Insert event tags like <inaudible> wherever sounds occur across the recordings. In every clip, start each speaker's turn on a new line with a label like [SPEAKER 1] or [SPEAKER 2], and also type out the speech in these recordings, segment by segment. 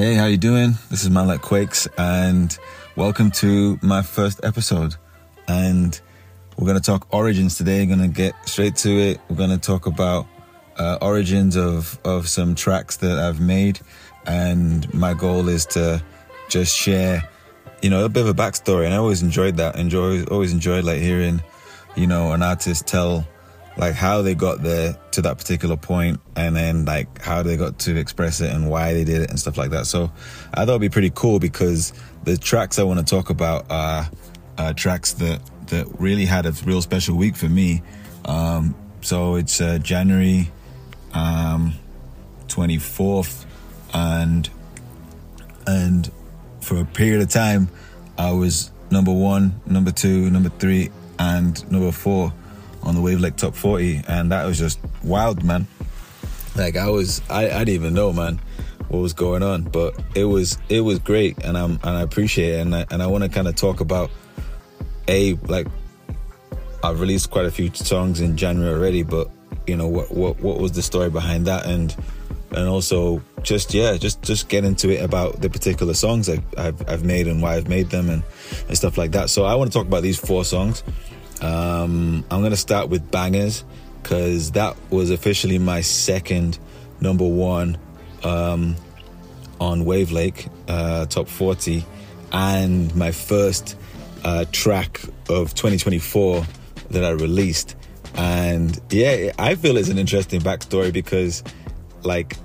[SPEAKER 1] Hey, how you doing? This is Man Like Kweks, and welcome to my first episode. And we're gonna talk origins today. Gonna get straight to it. We're gonna talk about uh, origins of of some tracks that I've made, and my goal is to just share, you know, a bit of a backstory. And I always enjoyed that. Enjoy, always enjoyed like hearing, you know, an artist tell like how they got there to that particular point and then like how they got to express it and why they did it and stuff like that. So I thought it'd be pretty cool because the tracks I want to talk about are, tracks that, that really had a real special week for me. Um, so it's uh, January um, 24th and and for a period of time I was number one, number two, number three, and number four on the Wavelake Top 40, and that was just wild, man. Like I was, I, I didn't even know, man, what was going on, but it was, it was great, and I'm, and I appreciate it, and I, and I want to kind of talk about a like I've released quite a few songs in January already, but you know what, what, what was the story behind that, and and also just yeah, just just get into it about the particular songs I, I've I've made and why I've made them and and stuff like that. So I want to talk about these four songs. Um, I'm gonna start with bangers because that was officially my second number one um, on Wavelake uh, top 40 and my first uh, track of 2024 that I released. And yeah, I feel it's an interesting backstory because like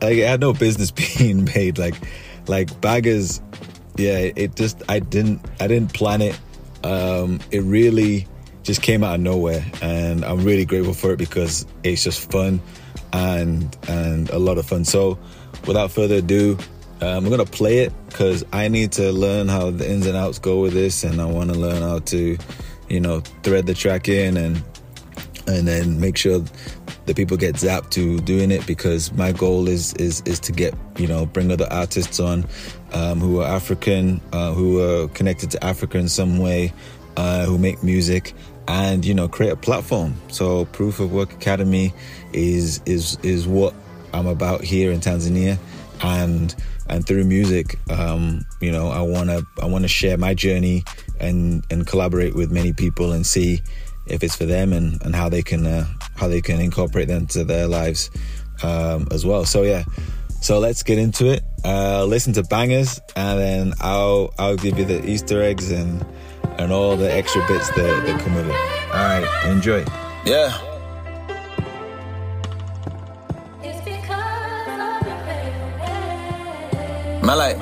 [SPEAKER 1] I had no business <laughs> being made. Like like bangers, yeah, it just I didn't I didn't plan it. Um, it really just came out of nowhere, and I'm really grateful for it because it's just fun and and a lot of fun. So, without further ado, um, I'm gonna play it because I need to learn how the ins and outs go with this, and I want to learn how to, you know, thread the track in and and then make sure the people get zapped to doing it because my goal is is is to get you know bring other artists on um, who are African, uh, who are connected to Africa in some way, uh, who make music and you know create a platform. So Proof of Work Academy is is is what I'm about here in Tanzania, and and through music, um, you know, I wanna I wanna share my journey and and collaborate with many people and see if it's for them and, and how they can uh, how they can incorporate them to their lives um, as well. So yeah, so let's get into it. Uh, listen to bangers, and then I'll I'll give you the Easter eggs and and all the extra bits that, that come with it. All right, enjoy. Yeah. Malay.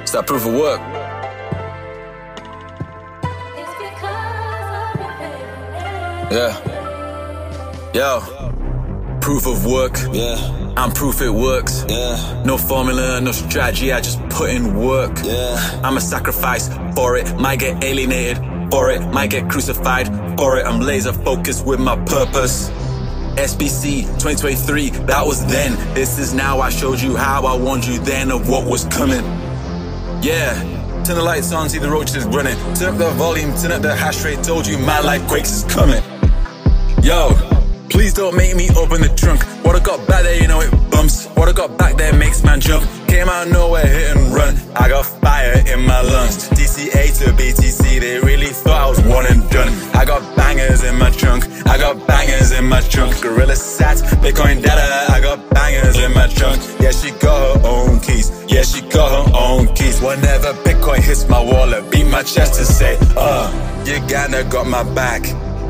[SPEAKER 1] It's that proof of work. Yeah. Yo. Proof of work. Yeah. I'm proof it works. Yeah. No formula, no strategy, I just put in work. Yeah. I'm a sacrifice for it. Might get alienated for it. Might get crucified for it. I'm laser focused with my purpose. SPC 2023, that was then. This is now. I showed you how I warned you then of what was coming. Yeah. Turn the lights on, see the roaches running. Turn up the volume, turn up the hash rate. Told you my life quakes is coming. Yo, please don't make me open the trunk. What I got back there, you know it bumps. What I got back there makes man jump. Came out nowhere, hit and run. I got fire in my lungs. DCA to BTC, they really thought I was one and done. I got bangers in my trunk. I got bangers in my trunk. Gorilla sats, Bitcoin data. I got bangers in my trunk. Yeah, she got her own keys. Yeah, she got her own keys. Whenever Bitcoin hits my wallet, beat my chest and say, uh, Uganda got my back.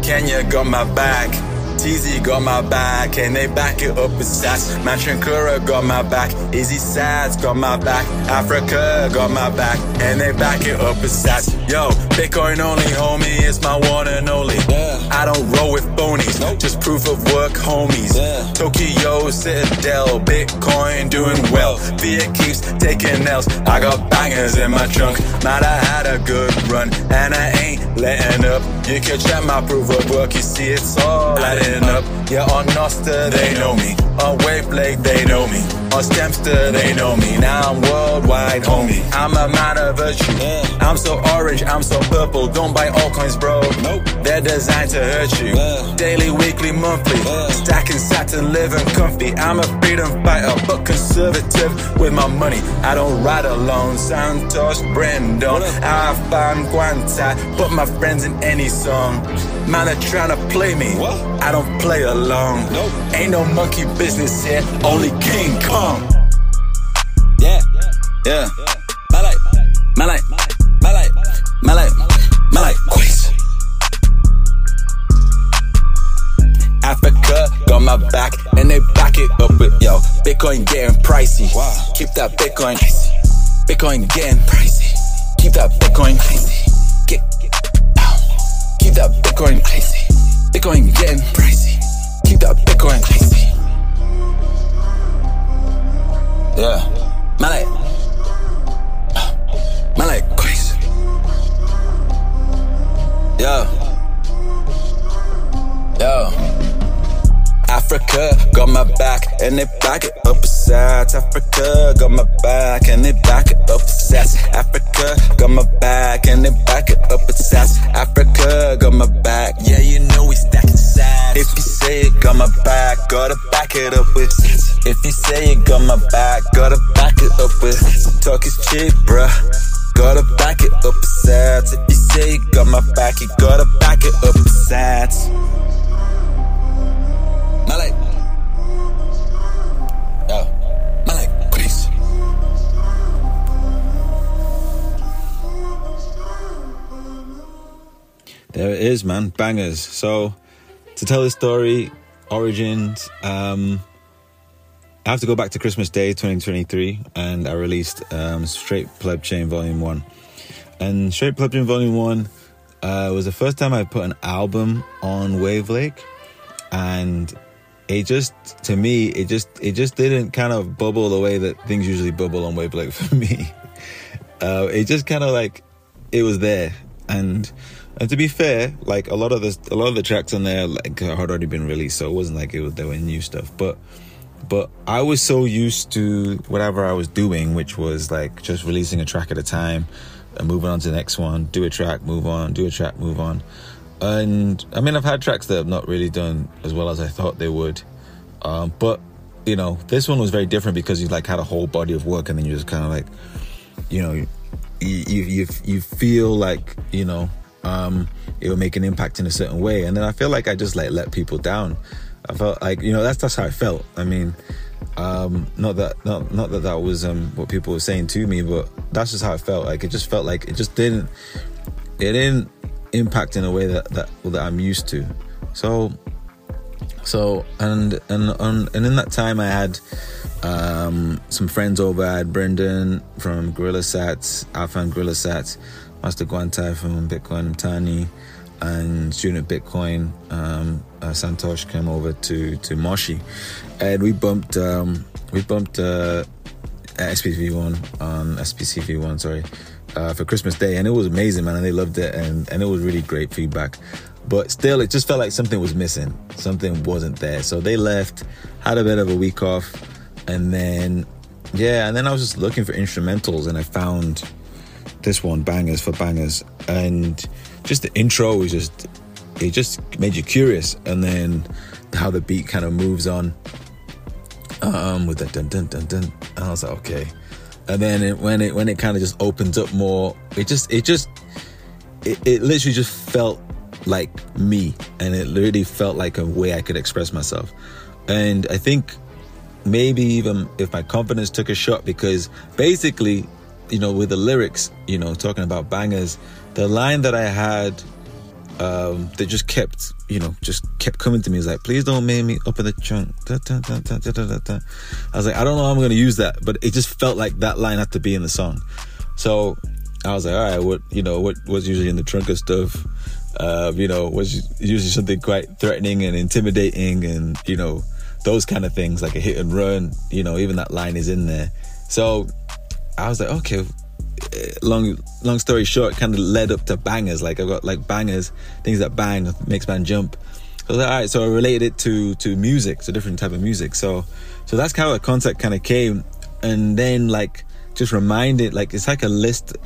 [SPEAKER 1] Kenya got my back. TZ got my back, and they back it up with stats. Machankura got my back. Easy Sads got my back. Africa got my back, and they back it up with stats. Yo, Bitcoin only, homie, it's my one and only. Yeah. I don't roll with phonies, nope. just proof of work, homies. Yeah. Tokyo, Citadel, Bitcoin doing well. Fiat keeps taking L's. I got bangers in my trunk. Man, I had a good run, and I ain't letting up. You can check my proof of work, you see it's all up. Yeah, on Nostr, they know me. On Wavelake, they know me. On Stemstr, they know me. Now I'm worldwide, homie. I'm a man of virtue. I'm so orange, I'm so purple, don't buy all coins, bro. Nope. They're designed to hurt you. Uh. Daily, weekly, monthly. Uh. Stacking satin, living comfy. I'm a freedom fighter, but conservative with my money. I don't ride alone. Santosh, Brandon, I find Guantai. Put my friends in any song. Man are trying to play me. What? I don't play along. Nope. Ain't no monkey business here, only King Kong. Yeah, yeah. Malay, Malay, Malay, Malay, Malay, quiz. Africa got my back and they back it up with yo. Bitcoin getting pricey. Keep that Bitcoin. Bitcoin getting pricey. Keep that Bitcoin. Get, keep that Bitcoin. Bitcoin getting pricey. And they back it up besides. Africa got my back and they back it up besides. Africa got my back and they back it up besides. Africa got my back. Yeah, you know we stacking sides. If you say it got my back, gotta back it up with. If you say you got my back, gotta back it up with. Talk is cheap, bruh. Gotta back it up besides. If you say you got my back, you gotta back it up besides. Malay. There it is, man. Bangers. So, to tell the story, origins, um, I have to go back to Christmas Day 2023 and I released um, Straight Pleb Chain Volume 1. And Straight Pleb Chain Volume 1 uh, was the first time I put an album on Wavelake and it just to me it just it just didn't kind of bubble the way that things usually bubble on Wavelake <laughs> for me. Uh, it just kind of like it was there and and to be fair, like a lot of the a lot of the tracks on there like had already been released, so it wasn't like it was there were new stuff. But but I was so used to whatever I was doing, which was like just releasing a track at a time and moving on to the next one, do a track, move on, do a track, move on. And I mean, I've had tracks that have not really done as well as I thought they would. Um, but you know, this one was very different because you like had a whole body of work, and then you just kind of like, you know, you you you, you feel like you know um, it will make an impact in a certain way, and then I feel like I just like let people down. I felt like you know that's that's how I felt. I mean, um, not that not not that that was um, what people were saying to me, but that's just how I felt. Like it just felt like it just didn't it didn't impact in a way that that that I'm used to. So so and and and, in that time I had um, some friends over. I had Brendan from Gorilla Sats, Alpha Gorilla Sats, Master Guantai from Bitcoin Tani, and student Bitcoin. Um, uh, Santosh came over to to Moshi, and we bumped um, we bumped uh, SPV one on SPCV one. Sorry. Uh, for Christmas Day, and it was amazing, man, and they loved it, and, and it was really great feedback. But still, it just felt like something was missing. Something wasn't there. So they left, had a bit of a week off, and then, yeah, and then I was just looking for instrumentals, and I found this one, Bangers for Bangers, and just the intro was just, it just made you curious, and then how the beat kind of moves on, um, with that dun dun dun dun, and I was like, okay and then it, when it when it kind of just opens up more it just it just it, it literally just felt like me. And it really felt like a way i could express myself. And i think maybe even if my confidence took a shot because basically you know with the lyrics you know talking about bangers the line that i had um, that just kept, you know, just kept coming to me. It's like, please don't make me up in the trunk. Da, da, da, I was like, I don't know how I'm going to use that, but it just felt like that line had to be in the song. So I was like, all right, what, you know, what was usually in the trunk of stuff, uh, you know, was usually something quite threatening and intimidating and, you know, those kind of things, like a hit and run, you know, even that line is in there. So I was like, okay, long long story short, kind of led up to bangers. Like I've got like bangers, things that bang makes man jump. So like, all right, so I related it to to music, to different type of music. So so that's how the concept kind of came, and then like just reminded, like it's like a list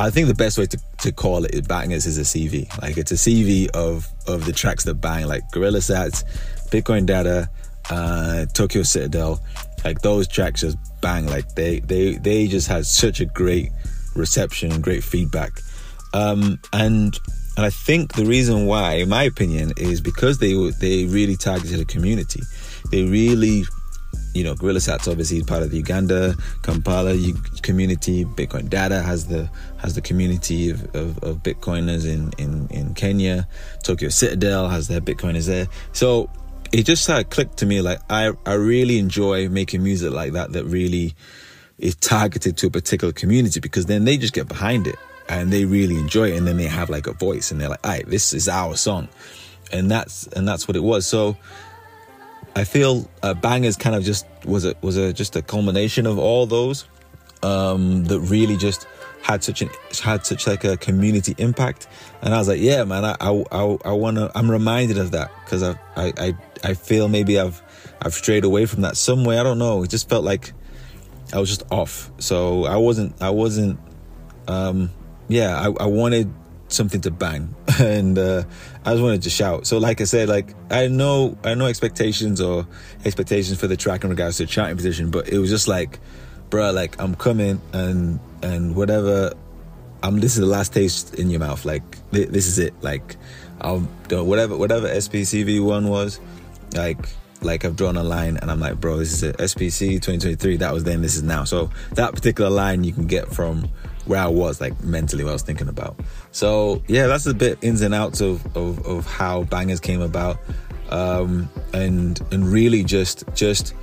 [SPEAKER 1] I think the best way to, to call it bangers is a CV. Like it's a CV of of the tracks that bang, like Gorilla Sats, Bitcoin Data, uh, Tokyo Citadel. Like those tracks just bang. Like they they they just had such a great reception and great feedback. Um, and and I think the reason why, in my opinion, is because they they really targeted a community. They really you know, Gorilla Sats obviously is part of the Uganda, Kampala community. Bitcoin Data has the has the community of, of, of, Bitcoiners in, in, in Kenya. Tokyo Citadel has their Bitcoiners there. So it just had of clicked to me like I, I really enjoy making music like that that really is targeted to a particular community because then they just get behind it and they really enjoy it and then they have like a voice and they're like, all right, this is our song. And that's and that's what it was. So I feel uh, Bangers kind of just was a was a just a culmination of all those um, that really just had such an had such like a community impact, and I was like, yeah, man, I I I, I wanna I'm reminded of that because I, I I I feel maybe I've I've strayed away from that some way. I don't know. It just felt like I was just off. So I wasn't I wasn't um yeah I, I wanted something to bang <laughs> and uh, I just wanted to shout. So like I said, like I know I know expectations or expectations for the track in regards to the charting position, but it was just like, bruh, like I'm coming and and whatever. I'm. This is the last taste in your mouth. Like this is it. Like I'll whatever whatever SPCV one was, like like I've drawn a line and I'm like, bro, this is it. SPC 2023. That was then. This is now. So that particular line you can get from where I was, like mentally, what I was thinking about. So yeah, that's a bit ins and outs of of, of how bangers came about, um, and and really just just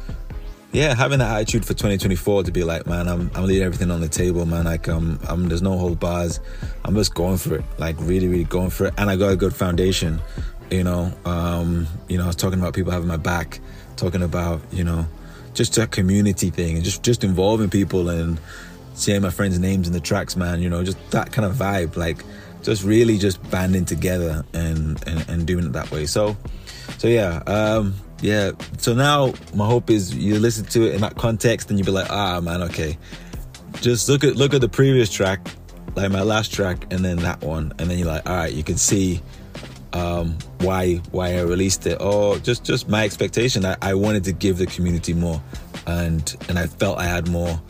[SPEAKER 1] yeah, having that attitude for 2024 to be like, man, I'm I'm leaving everything on the table, man. Like um, I'm there's no hold bars. I'm just going for it, like really really going for it, and I got a good foundation. You know, um, you know, I was talking about people having my back, talking about you know, just a community thing, and just just involving people and seeing my friends' names in the tracks, man. You know, just that kind of vibe, like just really just banding together and and, and doing it that way. So, so yeah, um, yeah. So now my hope is you listen to it in that context and you be like, ah, man, okay. Just look at look at the previous track, like my last track, and then that one, and then you're like, all right, you can see um, why why I released it, or just just my expectation. I, I wanted to give the community more, and and I felt I had more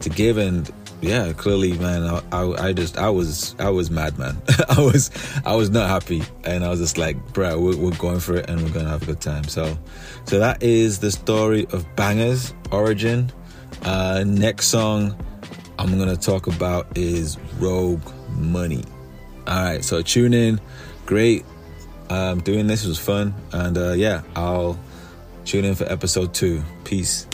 [SPEAKER 1] to give and yeah clearly man I, I, I, just i was i was mad man. <laughs> I was i was not happy. And i was just like bro we're, we're, going for it and we're gonna have a good time. So so that is the story of bangers origin. Uh next song i'm gonna talk about is rogue money. All right so tune in. Great um doing this was fun. And uh yeah i'll tune in for episode two. Peace